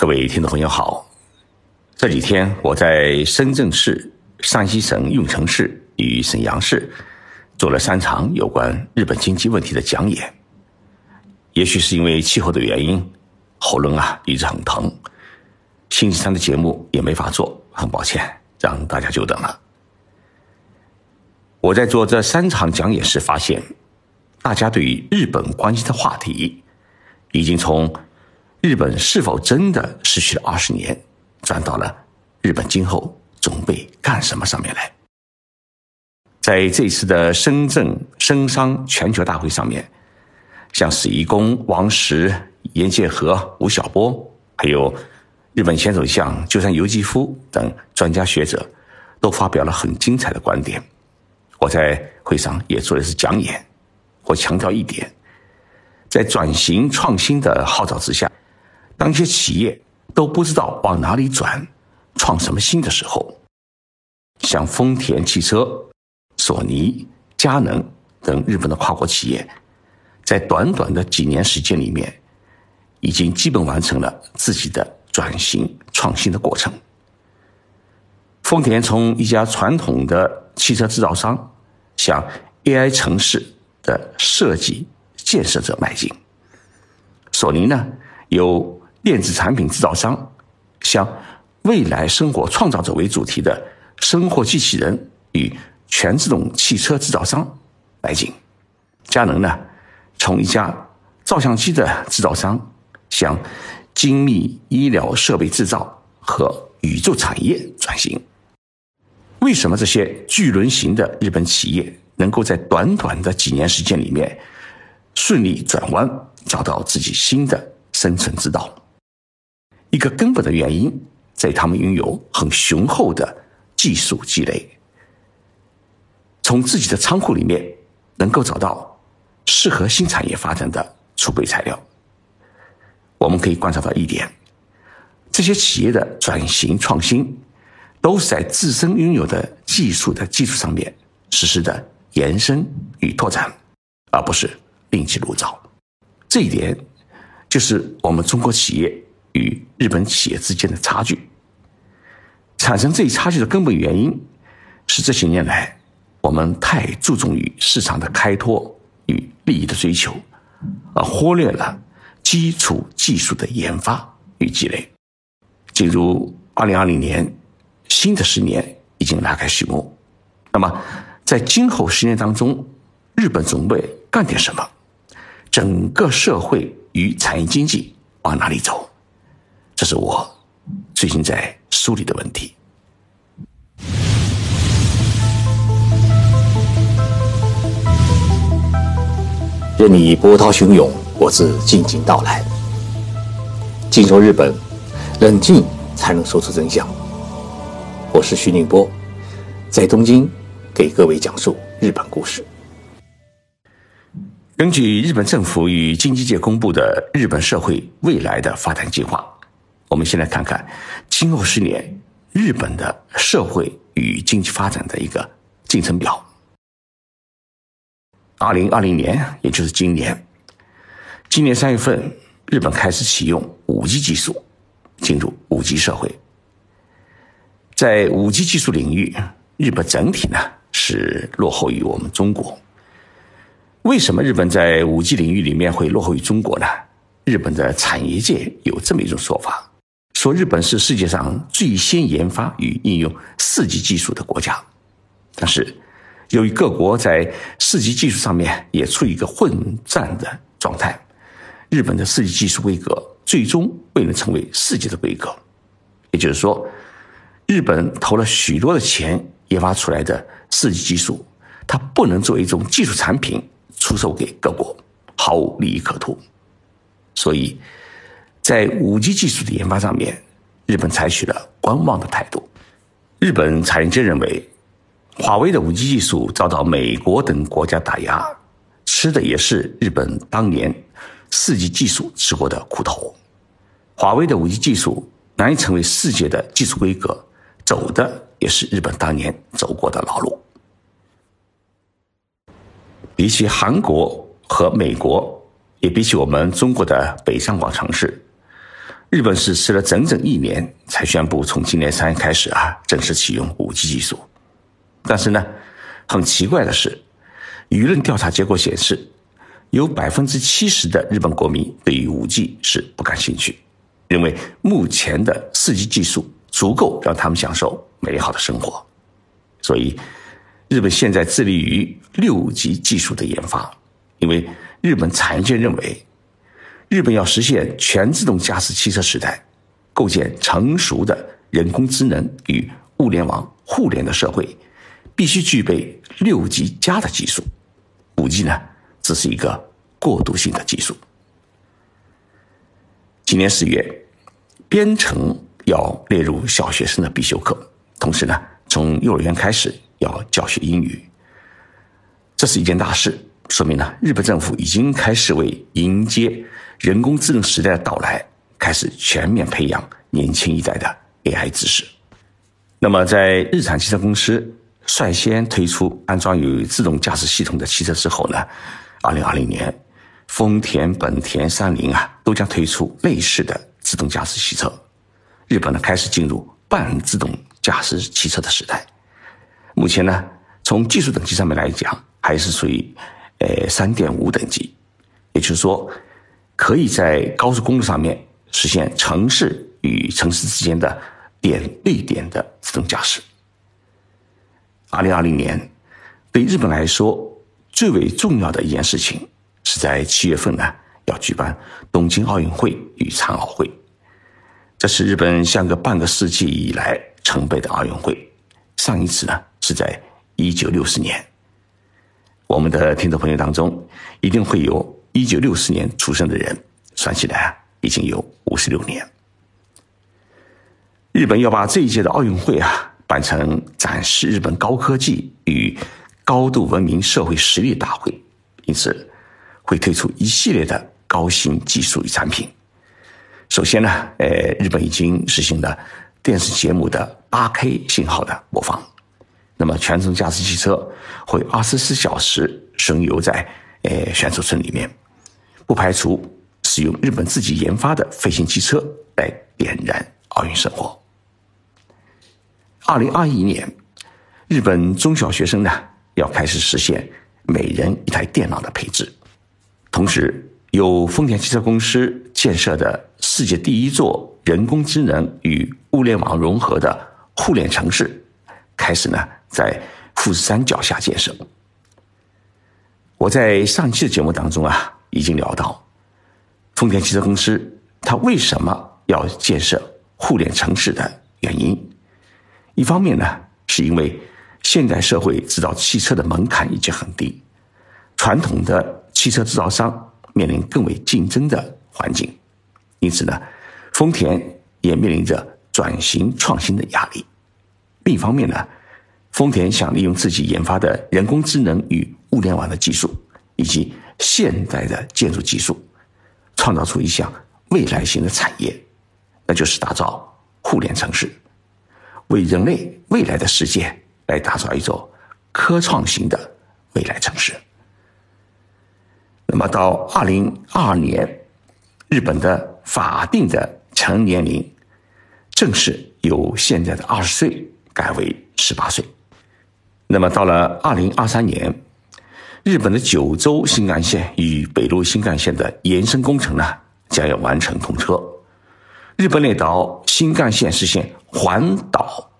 各位听众朋友好，这几天我在深圳市、山西省运城市与沈阳市做了三场有关日本经济问题的讲演。也许是因为气候的原因，喉咙啊一直很疼，星期三的节目也没法做，很抱歉让大家久等了。我在做这三场讲演时发现，大家对于日本关心的话题已经从。日本是否真的失去了二十年，转到了日本今后准备干什么上面来？在这次的深圳深商全球大会上面，像史一公、王石、严介和、吴晓波，还有日本前首相鸠山由纪夫等专家学者，都发表了很精彩的观点。我在会上也做的是讲演，我强调一点，在转型创新的号召之下。当一些企业都不知道往哪里转、创什么新的时候，像丰田汽车、索尼、佳能等日本的跨国企业，在短短的几年时间里面，已经基本完成了自己的转型创新的过程。丰田从一家传统的汽车制造商，向 AI 城市的设计建设者迈进。索尼呢，有。电子产品制造商向未来生活创造者为主题的生活机器人与全自动汽车制造商迈进。佳能呢，从一家照相机的制造商向精密医疗设备制造和宇宙产业转型。为什么这些巨轮型的日本企业能够在短短的几年时间里面顺利转弯，找到自己新的生存之道？一个根本的原因，在他们拥有很雄厚的技术积累，从自己的仓库里面能够找到适合新产业发展的储备材料。我们可以观察到一点，这些企业的转型创新，都是在自身拥有的技术的基础上面实施的延伸与拓展，而不是另起炉灶。这一点，就是我们中国企业。与日本企业之间的差距，产生这一差距的根本原因，是这些年来我们太注重于市场的开拓与利益的追求，而忽略了基础技术的研发与积累。进入二零二零年，新的十年已经拉开序幕。那么，在今后十年当中，日本准备干点什么？整个社会与产业经济往哪里走？这是我最近在梳理的问题。任你波涛汹涌，我自静静到来。静说日本，冷静才能说出真相。我是徐宁波，在东京给各位讲述日本故事。根据日本政府与经济界公布的日本社会未来的发展计划。我们先来看看今后十年日本的社会与经济发展的一个进程表。二零二零年，也就是今年，今年三月份，日本开始启用五 G 技术，进入五 G 社会。在五 G 技术领域，日本整体呢是落后于我们中国。为什么日本在五 G 领域里面会落后于中国呢？日本的产业界有这么一种说法。说日本是世界上最先研发与应用四 G 技术的国家，但是由于各国在四 G 技术上面也处于一个混战的状态，日本的四 G 技术规格最终未能成为世界的规格。也就是说，日本投了许多的钱研发出来的四 G 技术，它不能作为一种技术产品出售给各国，毫无利益可图。所以。在五 G 技术的研发上面，日本采取了观望的态度。日本产业界认为，华为的五 G 技术遭到美国等国家打压，吃的也是日本当年四 G 技术吃过的苦头。华为的五 G 技术难以成为世界的技术规格，走的也是日本当年走过的老路。比起韩国和美国，也比起我们中国的北上广城市。日本是吃了整整一年才宣布从今年三月开始啊正式启用五 G 技术。但是呢，很奇怪的是，舆论调查结果显示，有百分之七十的日本国民对于五 G 是不感兴趣，认为目前的四 G 技术足够让他们享受美好的生活。所以，日本现在致力于六级技术的研发，因为日本产业界认为，日本要实现全自动驾驶汽车时代，构建成熟的人工智能与物联网互联的社会，必须具备六级加的技术。五 G 呢，只是一个过渡性的技术。今年十月，编程要列入小学生的必修课，同时呢。从幼儿园开始要教学英语，这是一件大事，说明呢，日本政府已经开始为迎接人工智能时代的到来，开始全面培养年轻一代的 AI 知识。那么，在日产汽车公司率先推出安装有自动驾驶系统的汽车之后呢，二零二零年，丰田、本田、三菱啊，都将推出类似的自动驾驶汽车。日本呢，开始进入半自动。驾驶汽车的时代，目前呢，从技术等级上面来讲，还是属于呃三点五等级，也就是说，可以在高速公路上面实现城市与城市之间的点对点的自动驾驶。二零二零年，对日本来说最为重要的一件事情，是在七月份呢要举办东京奥运会与残奥会，这是日本相隔半个世纪以来。承办的奥运会，上一次呢是在一九六四年。我们的听众朋友当中，一定会有一九六四年出生的人，算起来啊，已经有五十六年。日本要把这一届的奥运会啊办成展示日本高科技与高度文明社会实力大会，因此会推出一系列的高新技术与产品。首先呢，呃，日本已经实行了。电视节目的八 K 信号的播放，那么全自动驾驶汽车会二十四小时巡游在呃选手村里面，不排除使用日本自己研发的飞行汽车来点燃奥运圣火。二零二一年，日本中小学生呢要开始实现每人一台电脑的配置，同时由丰田汽车公司建设的世界第一座。人工智能与物联网融合的互联城市开始呢，在富士山脚下建设。我在上一期的节目当中啊，已经聊到丰田汽车公司它为什么要建设互联城市的原因。一方面呢，是因为现代社会制造汽车的门槛已经很低，传统的汽车制造商面临更为竞争的环境，因此呢。丰田也面临着转型创新的压力。另一方面呢，丰田想利用自己研发的人工智能与物联网的技术，以及现代的建筑技术，创造出一项未来型的产业，那就是打造互联城市，为人类未来的世界来打造一座科创型的未来城市。那么到二零二二年，日本的法定的成年龄正式由现在的二十岁改为十八岁。那么到了二零二三年，日本的九州新干线与北陆新干线的延伸工程呢将要完成通车，日本列岛新干线实现环岛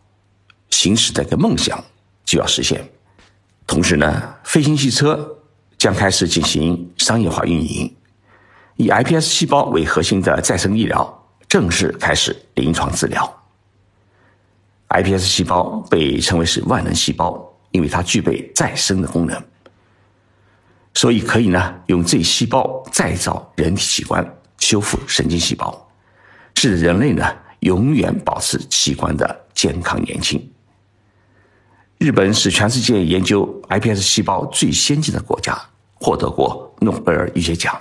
行驶的一个梦想就要实现。同时呢，飞行汽车将开始进行商业化运营，以 iPS 细胞为核心的再生医疗。正式开始临床治疗。iPS 细胞被称为是万能细胞，因为它具备再生的功能，所以可以呢用这细胞再造人体器官、修复神经细胞，使人类呢永远保持器官的健康年轻。日本是全世界研究 iPS 细胞最先进的国家，获得过诺贝尔医学奖。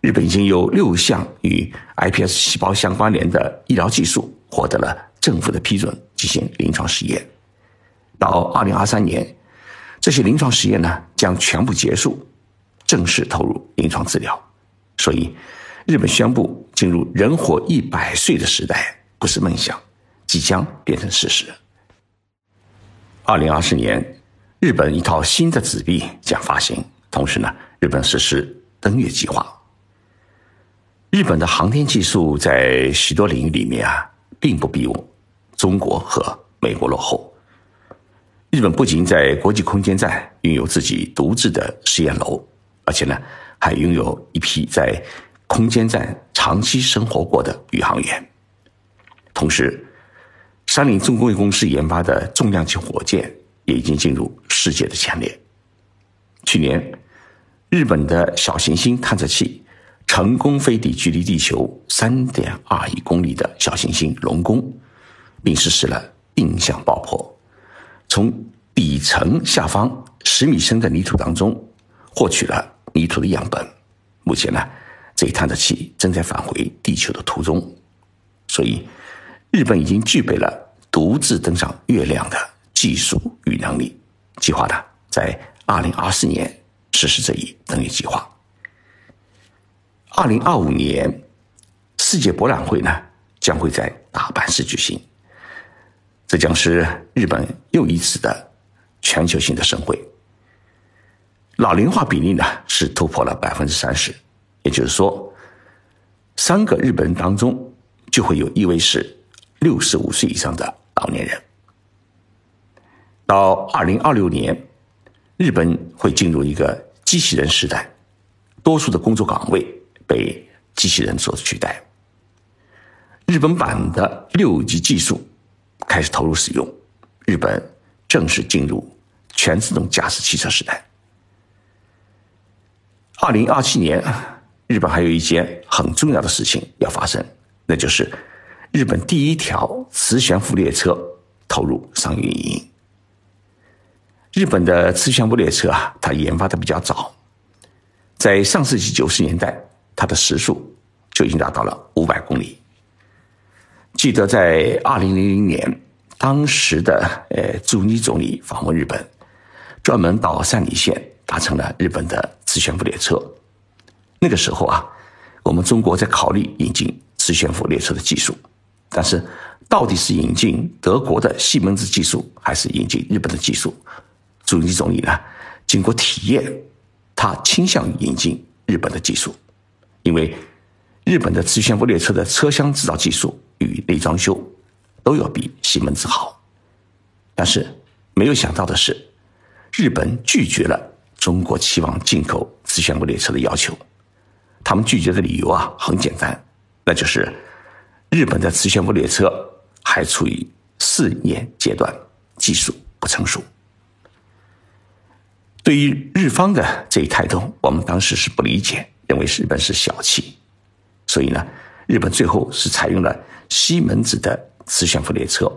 日本已经有六项与 iPS 细胞相关联的医疗技术获得了政府的批准进行临床试验。到二零二三年，这些临床实验呢将全部结束，正式投入临床治疗。所以，日本宣布进入人活一百岁的时代不是梦想，即将变成事实。二零二四年，日本一套新的纸币将发行，同时呢，日本实施登月计划。日本的航天技术在许多领域里面啊，并不比中国和美国落后。日本不仅在国际空间站拥有自己独自的实验楼，而且呢，还拥有一批在空间站长期生活过的宇航员。同时，三菱重工业公司研发的重量级火箭也已经进入世界的前列。去年，日本的小行星探测器成功飞抵距离地球三点二亿公里的小行星龙宫，并实施了定向爆破，从底层下方十米深的泥土当中获取了泥土的样本。目前呢，这一探测器正在返回地球的途中，所以。日本已经具备了独自登上月亮的技术与能力，计划呢在二零二四年实施这一登月计划。二零二五年，世界博览会呢将会在大阪市举行，这将是日本又一次的全球性的盛会。老龄化比例呢是突破了百分之三十，也就是说，三个日本人当中就会有一位是。六十五岁以上的老年人，到二零二六年，日本会进入一个机器人时代，多数的工作岗位被机器人所取代。日本版的六级技术开始投入使用，日本正式进入全自动驾驶汽车时代。二零二七年，日本还有一件很重要的事情要发生，那就是。日本第一条磁悬浮列车投入商业运营。日本的磁悬浮列车啊，它研发的比较早，在上世纪九十年代，它的时速就已经达到了五百公里。记得在二零零零年，当时的呃朱尼总理访问日本，专门到山梨县搭乘了日本的磁悬浮列车。那个时候啊，我们中国在考虑引进磁悬浮列车的技术。但是，到底是引进德国的西门子技术，还是引进日本的技术？朱尼总理呢？经过体验，他倾向于引进日本的技术，因为日本的磁悬浮列车的车厢制造技术与内装修都要比西门子好。但是没有想到的是，日本拒绝了中国期望进口磁悬浮列车的要求。他们拒绝的理由啊，很简单，那就是。日本的磁悬浮列车还处于试验阶段，技术不成熟。对于日方的这一态度，我们当时是不理解，认为日本是小气。所以呢，日本最后是采用了西门子的磁悬浮列车，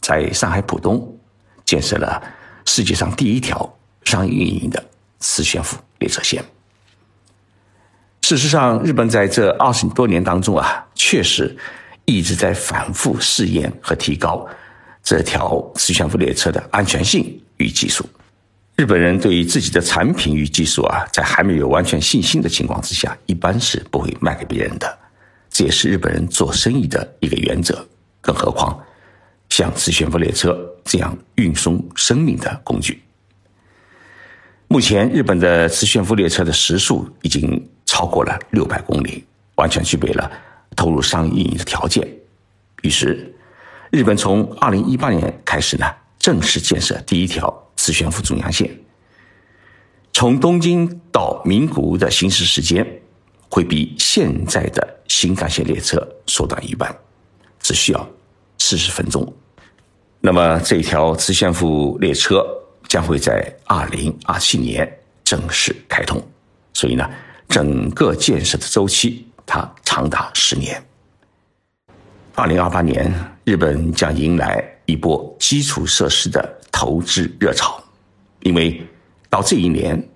在上海浦东建设了世界上第一条商业运营的磁悬浮列车线。事实上，日本在这二十多年当中啊，确实。一直在反复试验和提高这条磁悬浮列车的安全性与技术。日本人对于自己的产品与技术啊，在还没有完全信心的情况之下，一般是不会卖给别人的。这也是日本人做生意的一个原则。更何况，像磁悬浮列车这样运送生命的工具，目前日本的磁悬浮列车的时速已经超过了六百公里，完全具备了。投入商业运营的条件，于是，日本从二零一八年开始呢，正式建设第一条磁悬浮中央线。从东京到名古屋的行驶时间，会比现在的新干线列车缩短一半，只需要四十分钟。那么，这条磁悬浮列车将会在二零二七年正式开通。所以呢，整个建设的周期。它长达十年。二零二八年，日本将迎来一波基础设施的投资热潮，因为到这一年，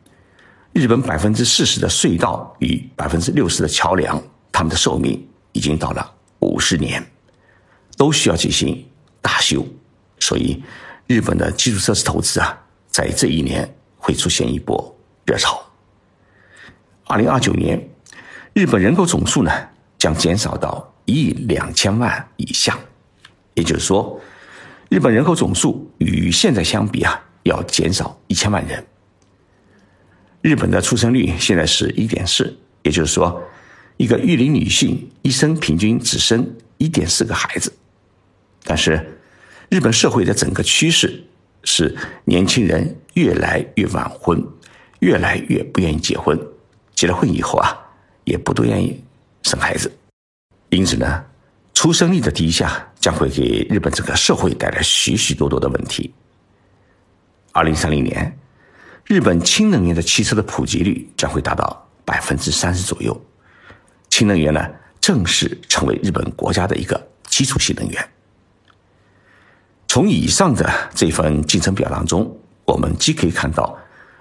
日本百分之四十的隧道与百分之六十的桥梁，它们的寿命已经到了五十年，都需要进行大修，所以日本的基础设施投资啊，在这一年会出现一波热潮。二零二九年。日本人口总数呢将减少到一亿两千万以下，也就是说，日本人口总数与现在相比啊，要减少一千万人。日本的出生率现在是一点四，也就是说，一个育龄女性一生平均只生一点四个孩子。但是，日本社会的整个趋势是年轻人越来越晚婚，越来越不愿意结婚，结了婚以后啊，也不多愿意生孩子。因此呢，出生率的低下将会给日本整个社会带来许许多多的问题。二零三零年。日本氢能源的汽车的普及率将会达到百分之三十左右，氢能源呢正式成为日本国家的一个基础性能源。从以上的这份进程表当中，我们既可以看到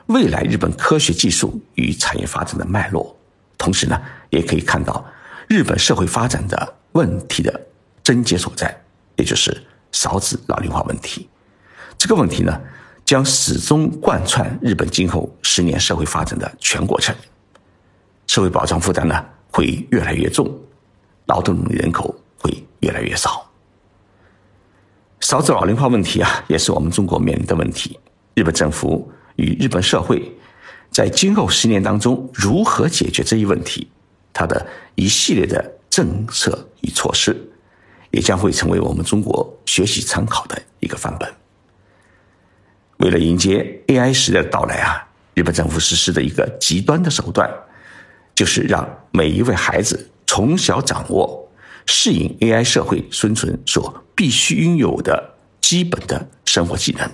未来日本科学技术与产业发展的脉络，同时呢，也可以看到日本社会发展的问题的症结所在，也就是少子老龄化问题。这个问题呢？将始终贯穿日本今后十年社会发展的全过程，社会保障负担呢会越来越重，劳动力人口会越来越少。少子老龄化问题啊，也是我们中国面临的问题。日本政府与日本社会在今后十年当中如何解决这一问题，它的一系列的政策与措施，也将会成为我们中国学习参考的一个范本。为了迎接 AI 时代的到来啊，日本政府实施的一个极端的手段，就是让每一位孩子从小掌握适应 AI 社会生存所必须拥有的基本的生活技能。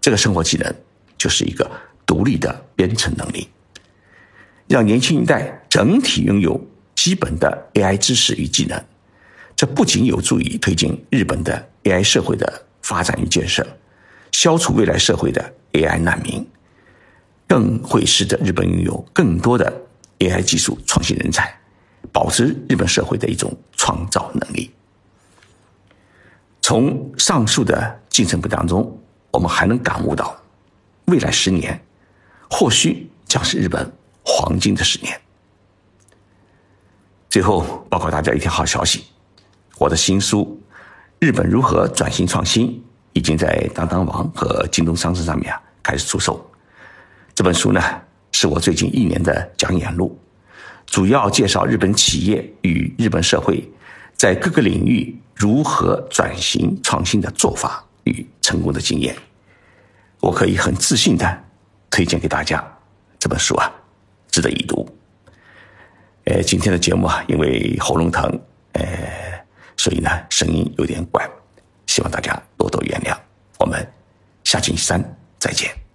这个生活技能就是一个独立的编程能力，让年轻一代整体拥有基本的 AI 知识与技能。这不仅有助于推进日本的 AI 社会的发展与建设。消除未来社会的 AI 难民，更会使得日本拥有更多的 AI 技术创新人才，保持日本社会的一种创造能力。从上述的进程表当中，我们还能感悟到，未来十年或许将是日本黄金的十年。最后，报告大家一条好消息：我的新书《日本如何转型创新》。已经在当当网和京东商城上面啊开始出售。这本书呢是我最近一年的讲演录，主要介绍日本企业与日本社会在各个领域如何转型创新的做法与成功的经验。我可以很自信的推荐给大家这本书啊，值得一读。呃，今天的节目啊，因为喉咙疼，呃，所以呢声音有点怪。希望大家多多原谅，我们下期三再见。